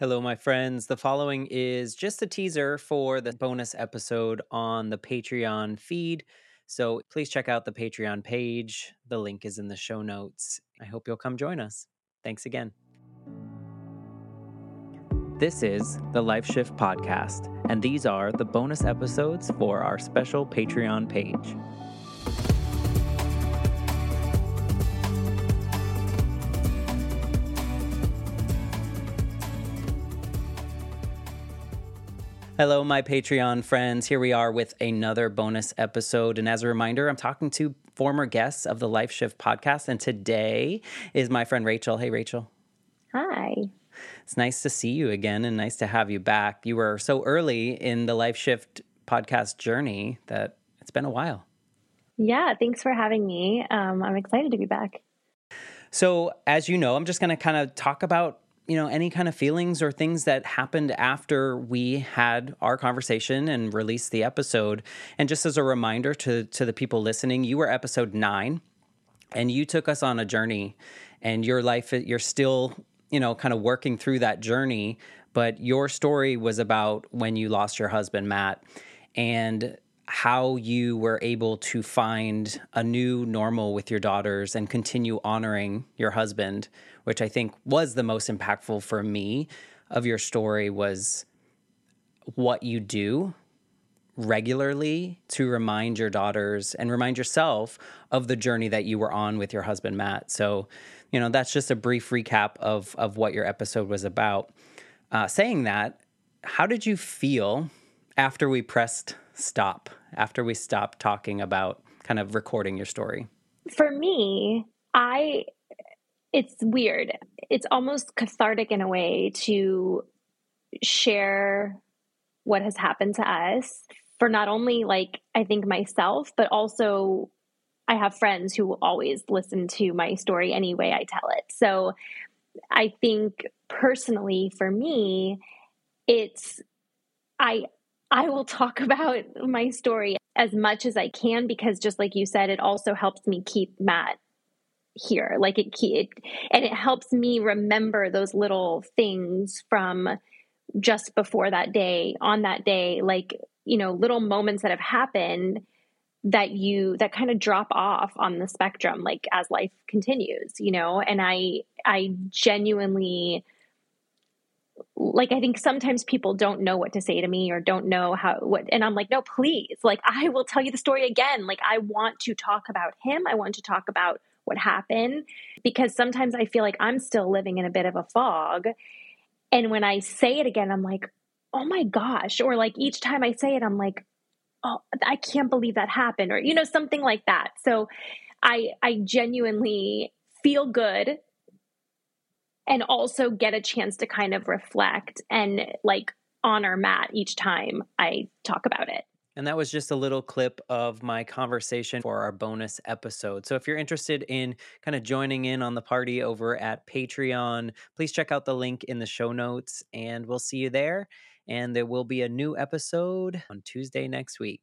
Hello, my friends. The following is just a teaser for the bonus episode on the Patreon feed. So please check out the Patreon page. The link is in the show notes. I hope you'll come join us. Thanks again. This is the Life Shift Podcast, and these are the bonus episodes for our special Patreon page. Hello, my Patreon friends. Here we are with another bonus episode. And as a reminder, I'm talking to former guests of the Life Shift podcast. And today is my friend Rachel. Hey, Rachel. Hi. It's nice to see you again and nice to have you back. You were so early in the Life Shift podcast journey that it's been a while. Yeah, thanks for having me. Um, I'm excited to be back. So, as you know, I'm just going to kind of talk about you know any kind of feelings or things that happened after we had our conversation and released the episode. And just as a reminder to to the people listening you were episode 9 and you took us on a journey and your life you're still you know kind of working through that journey but your story was about when you lost your husband Matt. And how you were able to find a new normal with your daughters and continue honoring your husband which I think was the most impactful for me of your story was what you do regularly to remind your daughters and remind yourself of the journey that you were on with your husband Matt. So, you know, that's just a brief recap of of what your episode was about. Uh, saying that, how did you feel after we pressed stop? After we stop talking about kind of recording your story? For me, I it's weird. It's almost cathartic in a way to share what has happened to us for not only like I think myself, but also I have friends who always listen to my story any way I tell it. So I think personally for me, it's I I will talk about my story as much as I can because just like you said, it also helps me keep Matt here. Like it, it and it helps me remember those little things from just before that day on that day like you know little moments that have happened that you that kind of drop off on the spectrum like as life continues you know? And i i genuinely like i think sometimes people don't know what to say to me or don't know how what and i'm like no please like i will tell you the story again like i want to talk about him i want to talk about what happened because sometimes I feel like I'm still living in a bit of a fog. And when I say it again, I'm like, oh my gosh. Or like each time I say it, I'm like, oh, I can't believe that happened. Or, you know, something like that. So I I genuinely feel good and also get a chance to kind of reflect and like honor Matt each time I talk about it. And that was just a little clip of my conversation for our bonus episode. So if you're interested in kind of joining in on the party over at Patreon, please check out the link in the show notes and we'll see you there. And there will be a new episode on Tuesday next week.